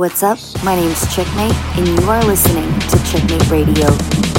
What's up? My name's Checkmate, and you are listening to Checkmate Radio.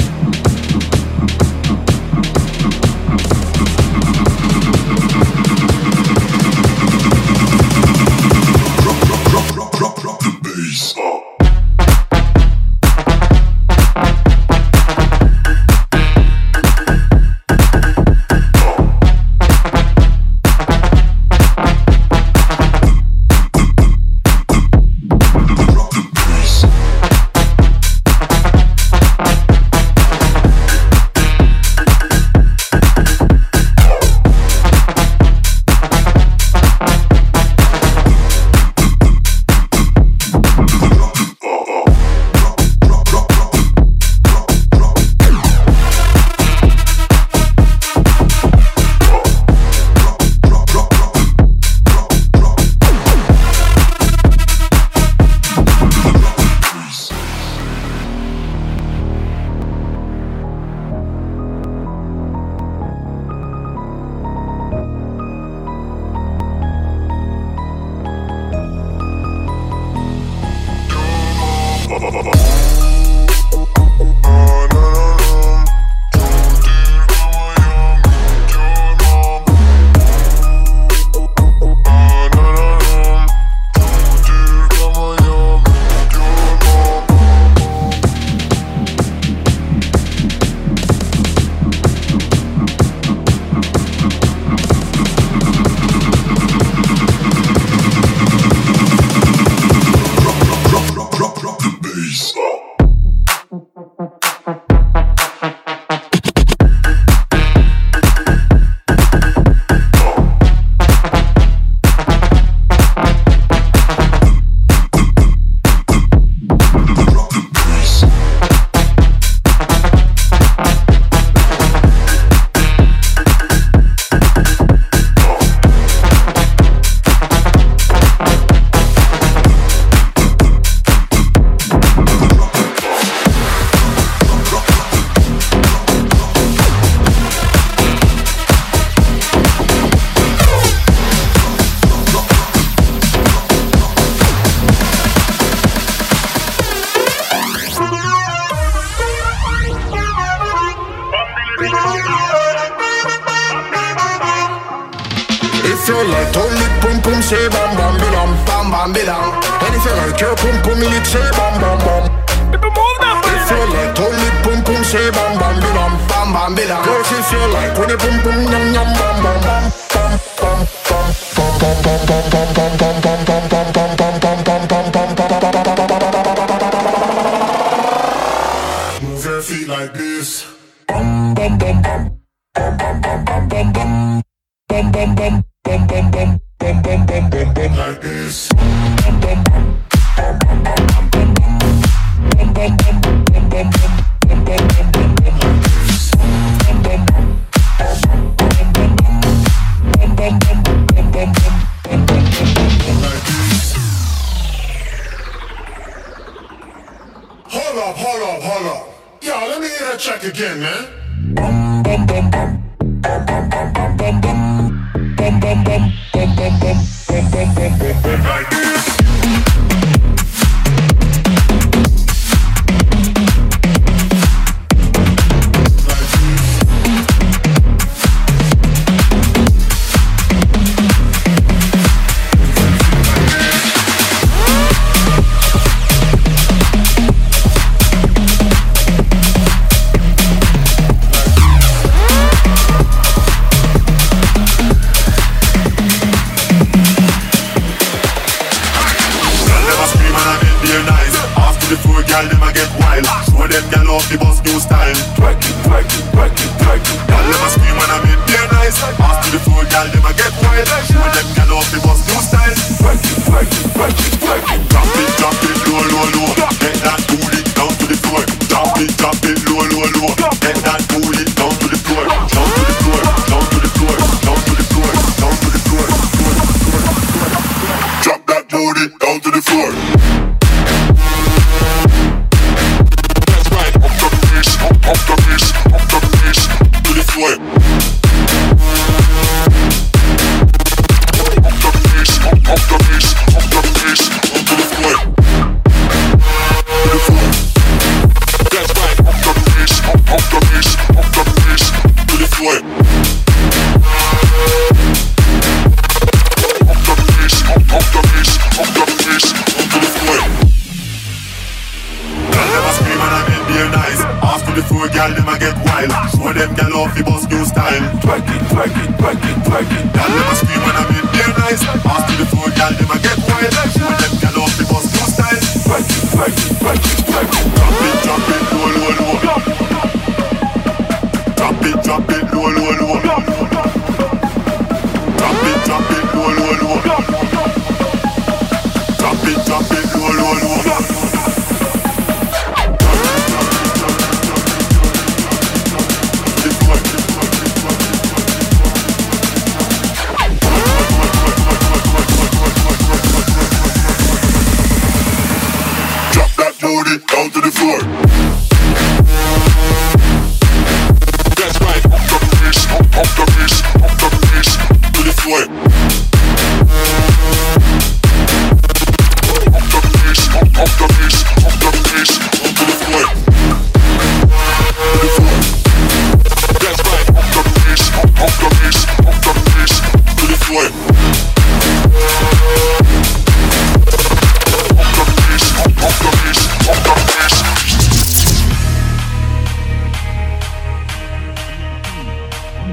step wide With them gal off the bus, new style. Work it, work it, work it, work it. Drop it, drop it, low, low, low.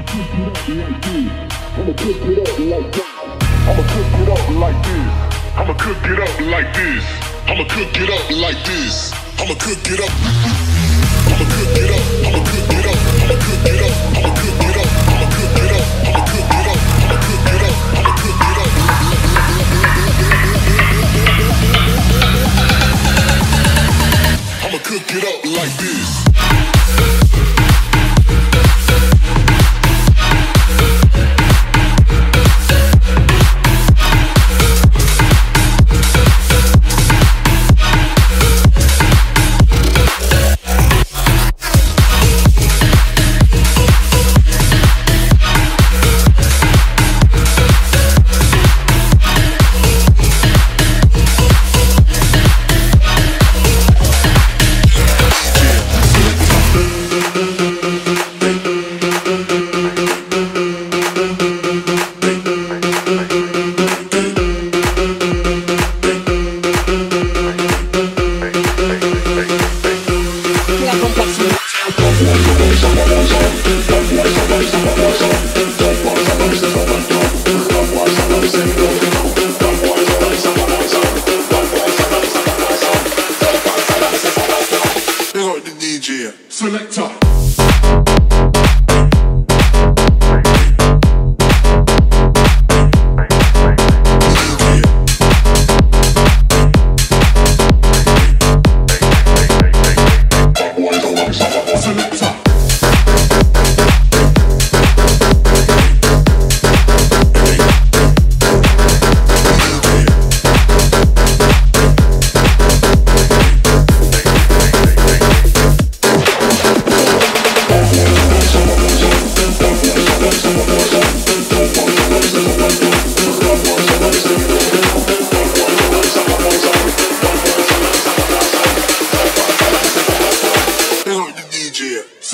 I'ma cook it up like this. I'ma cook it up like this. I'ma cook it up like this. I'ma cook it up like this. I'ma cook it up like this. I'ma cook it up. I'ma cook it up. I'ma cook it up. I'ma cook it up. I'ma cook it up. I'ma cook it up. I'ma cook it up. I'ma cook it up. I'ma cook it up. I'ma cook it up like this.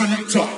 Talk.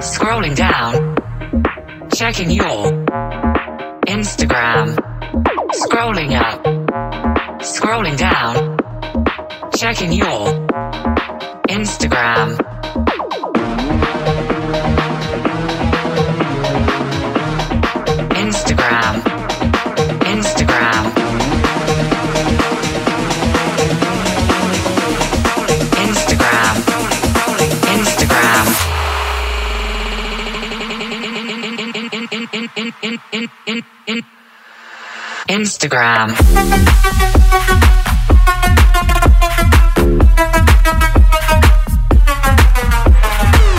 Scrolling down. Checking your Instagram. Scrolling up. Scrolling down. Checking your Instagram Instagram.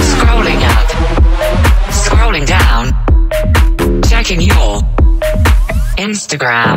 Scrolling up, scrolling down, checking your Instagram.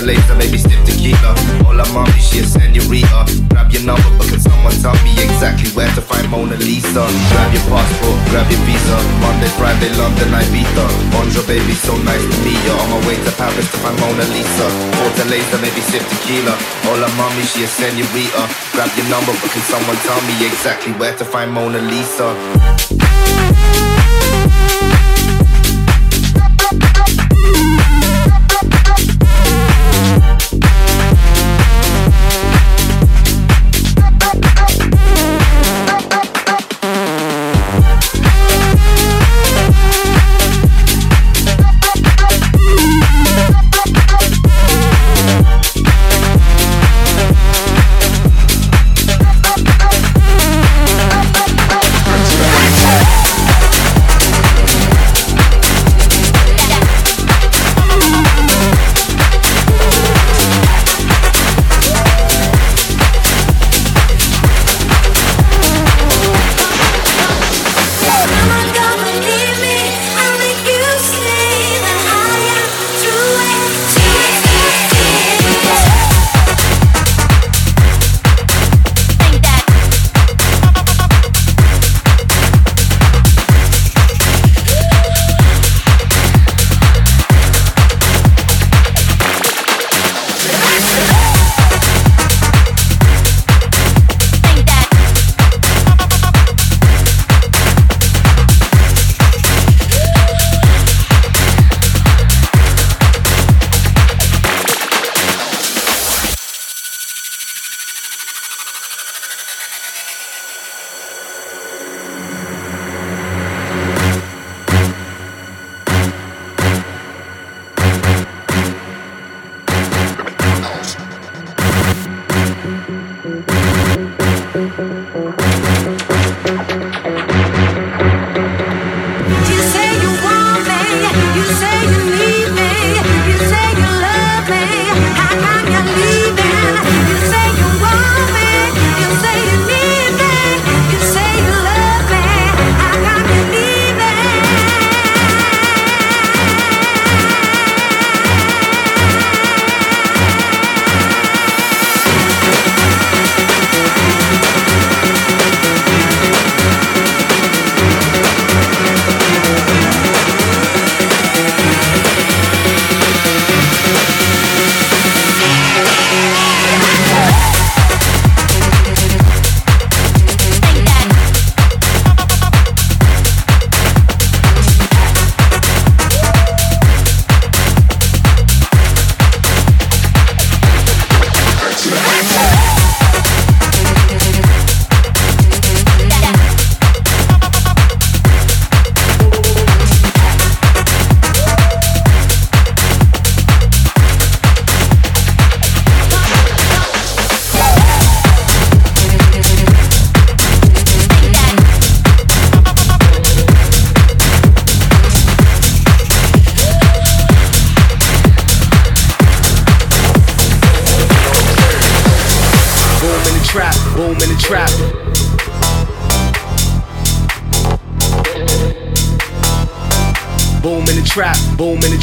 the laser, baby, sip tequila. All I'm she a senorita. Grab your number, but can someone tell me exactly where to find Mona Lisa? Grab your passport, grab your visa. Monday, Friday, London, Ibiza. Bonjour, baby, so nice to meet you. On my way to Paris to find Mona Lisa. Water laser, baby, sip tequila. All I'm she a senorita. Grab your number, but can someone tell me exactly where to find Mona Lisa?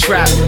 trap.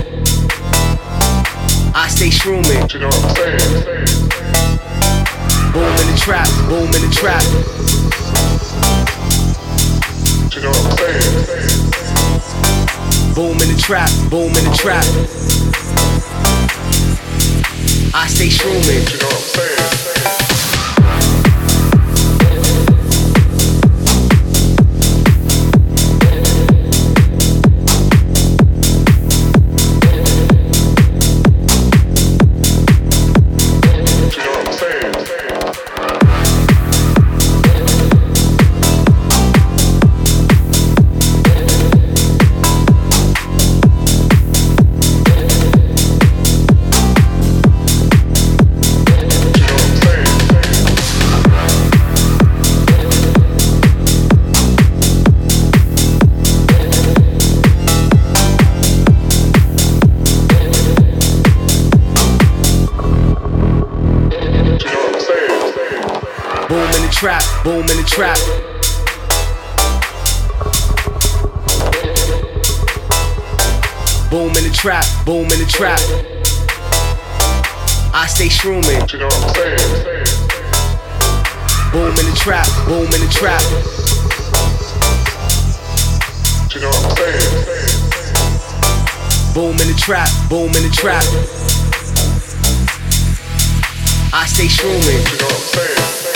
boom in the trap. Boom in the trap, boom in the trap. I stay shrooming. You know what I'm saying? Boom in the trap, boom in the trap. You know what I'm saying? Boom in the trap, boom in the trap. I stay shrooming. You know what I'm saying?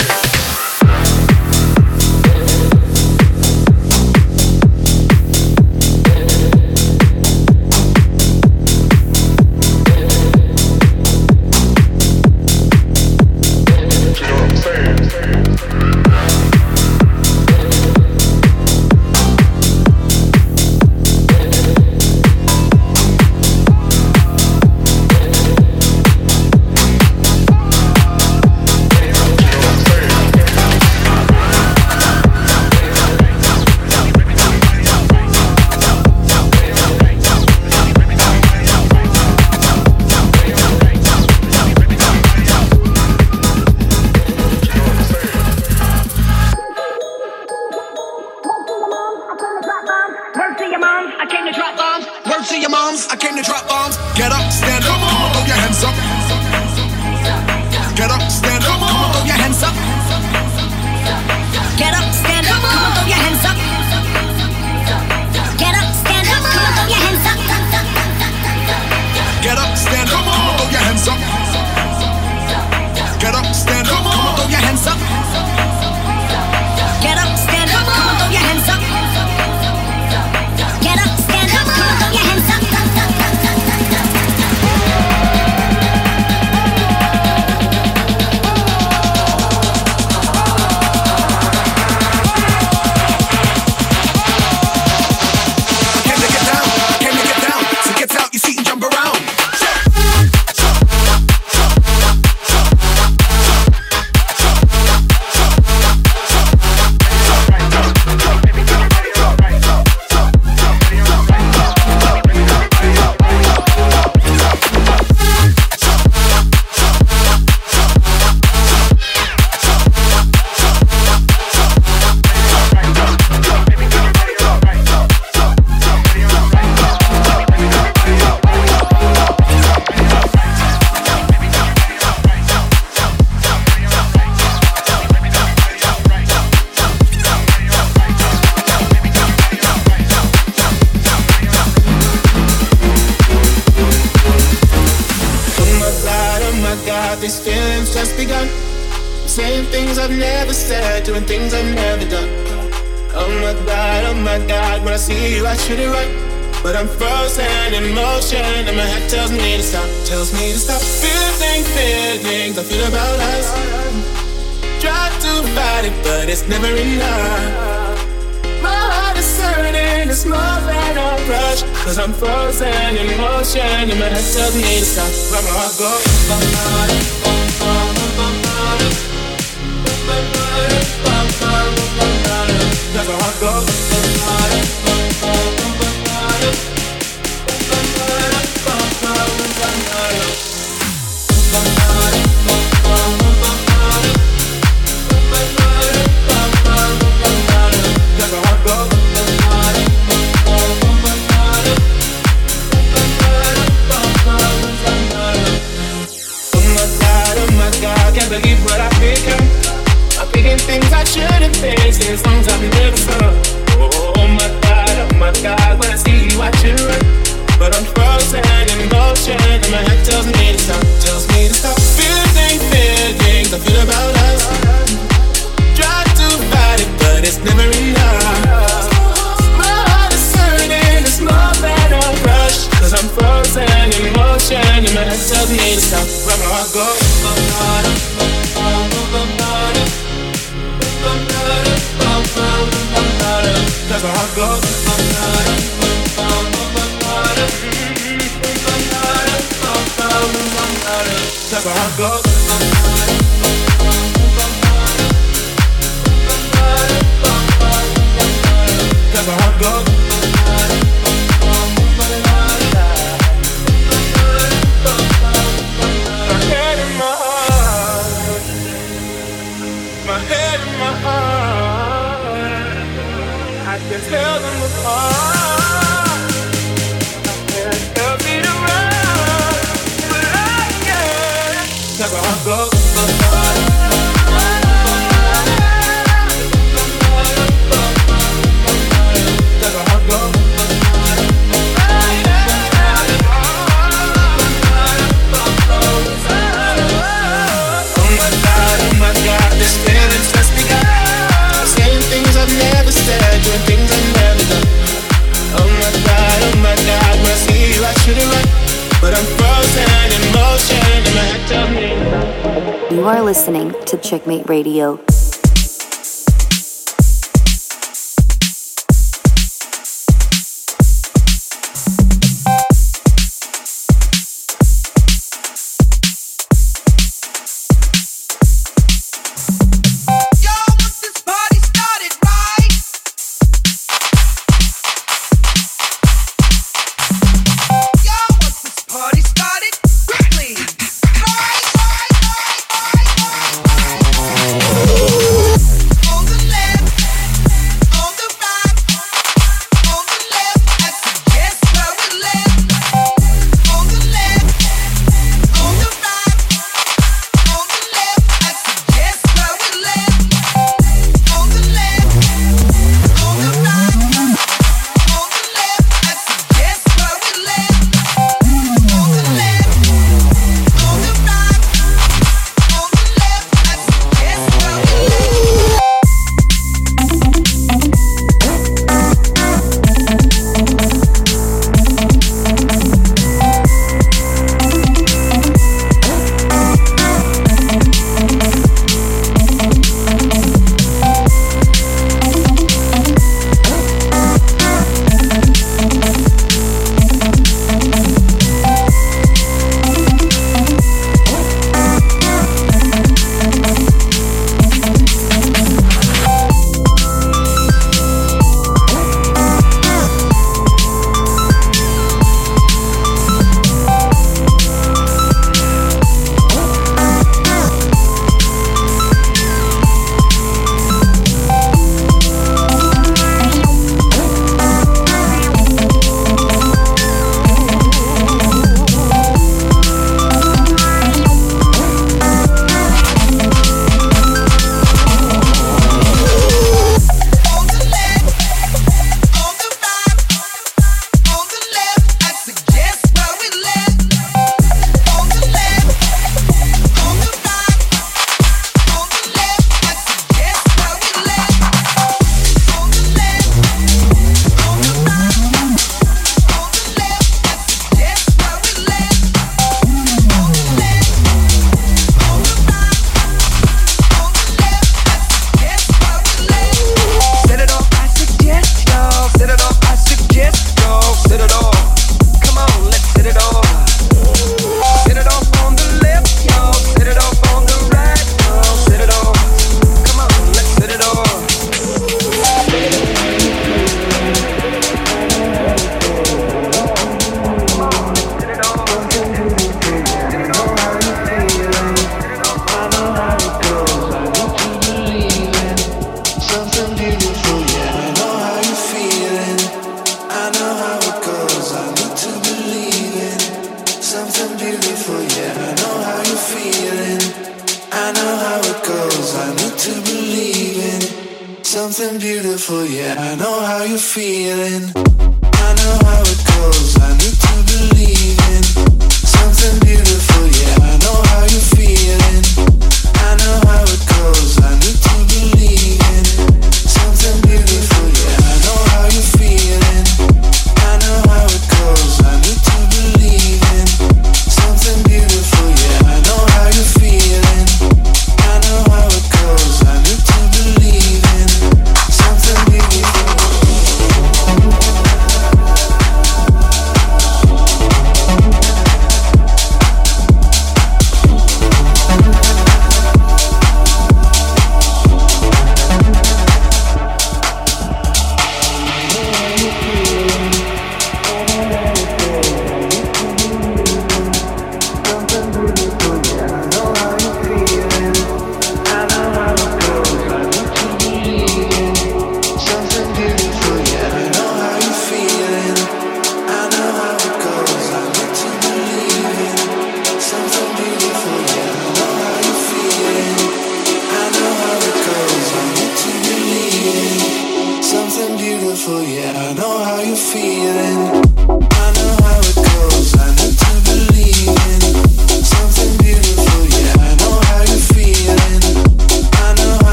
Radio.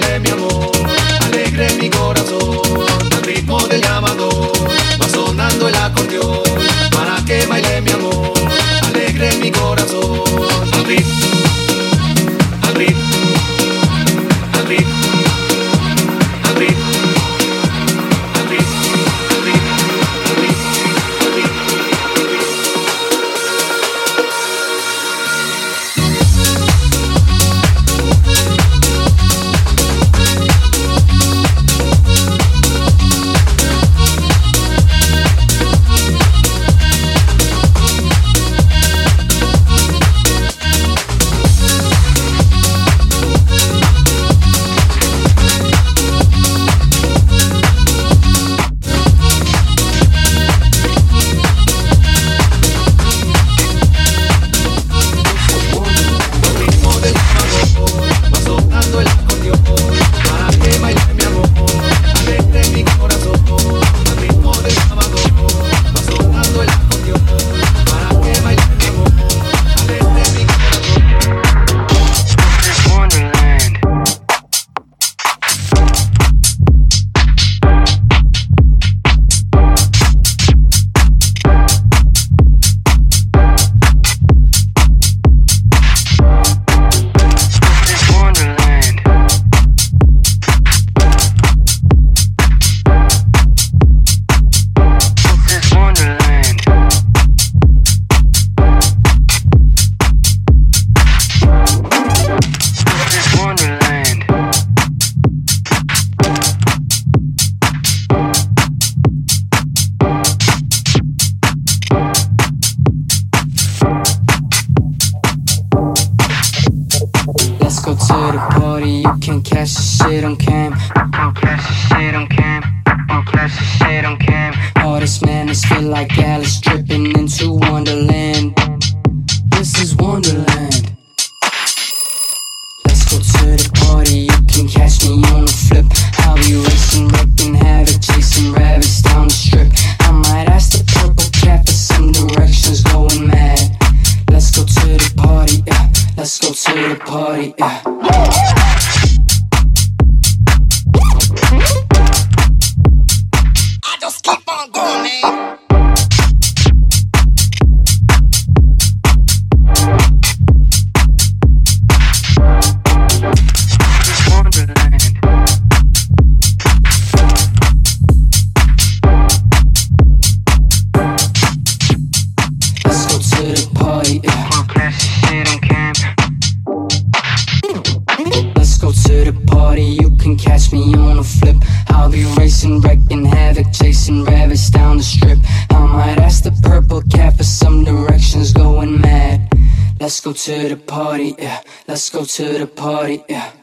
de mi amor, alegre mi corazón. to the party, you can catch me on flip. I'll be racing, chasing rabbits down the strip. I might ask the purple cat for some directions, going mad. Let's go to the party. Let's go to the party, yeah. to the party, yeah. Let's go to the party, yeah.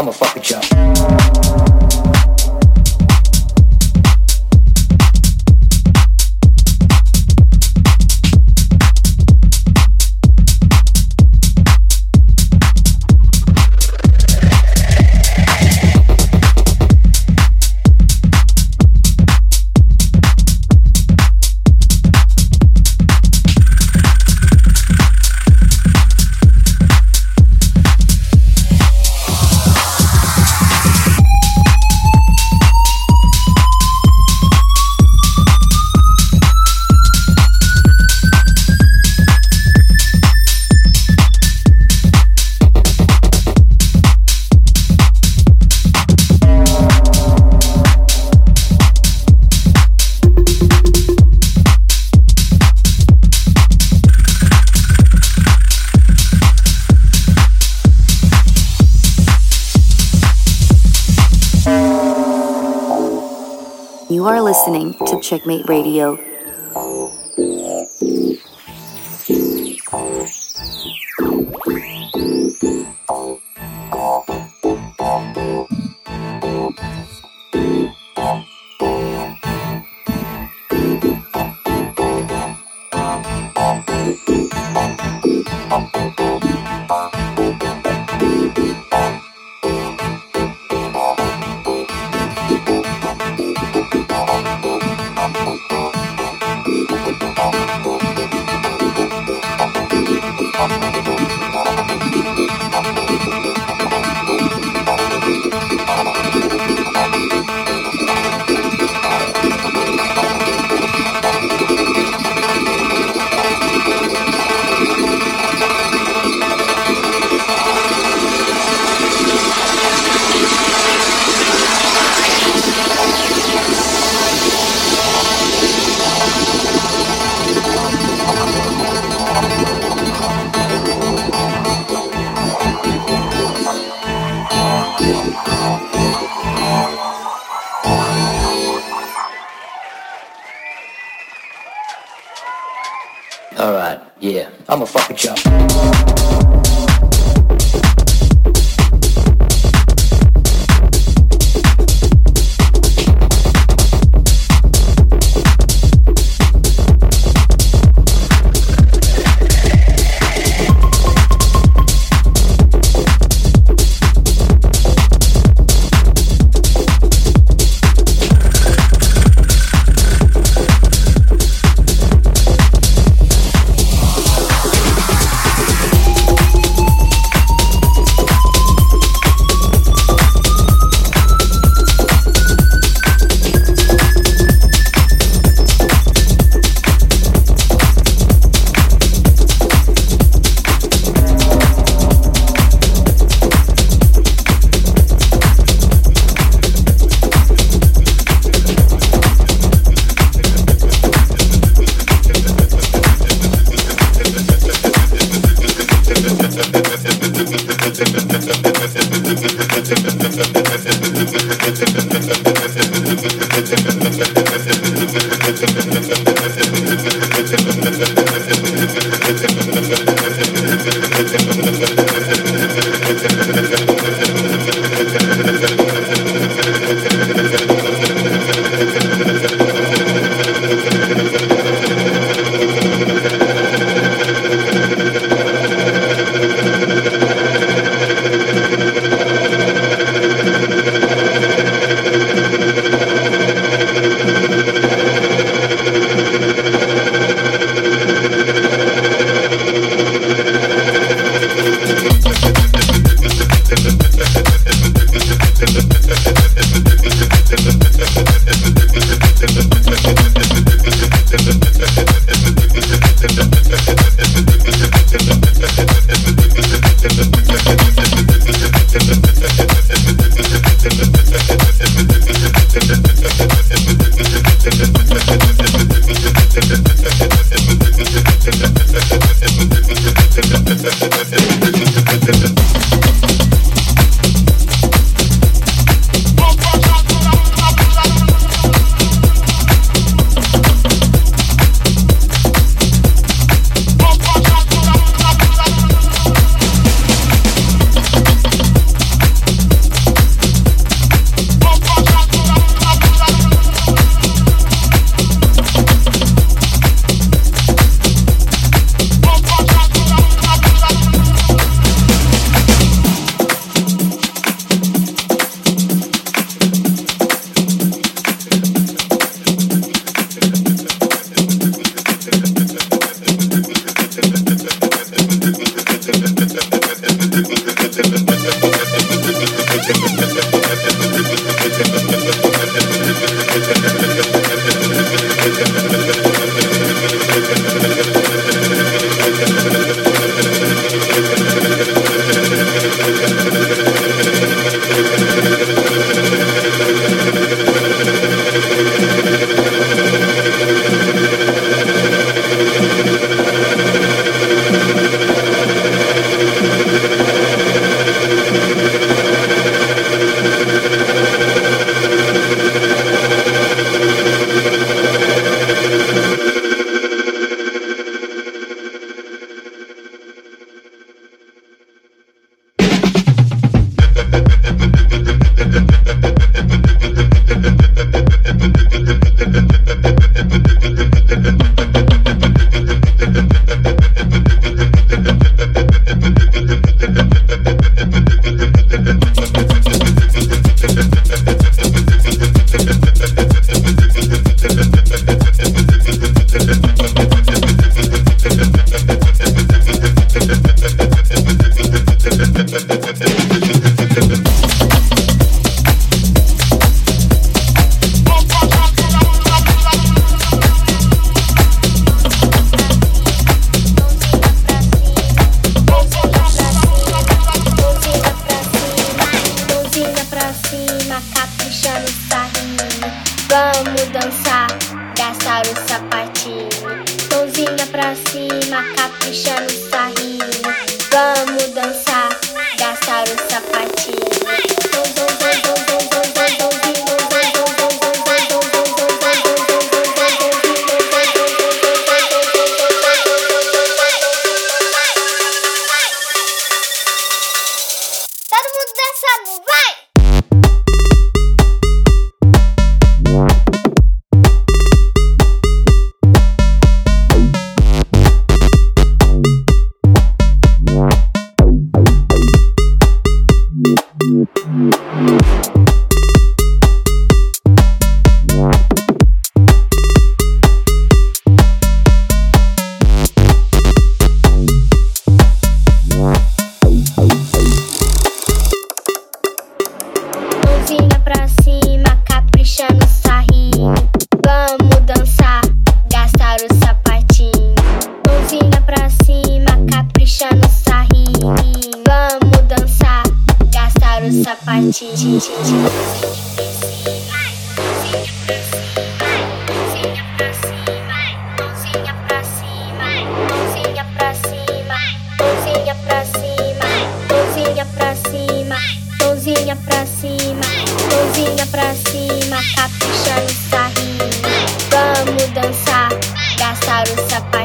I'm a fucking chump. Checkmate Radio. I'ma fuck with y'all. Gastar o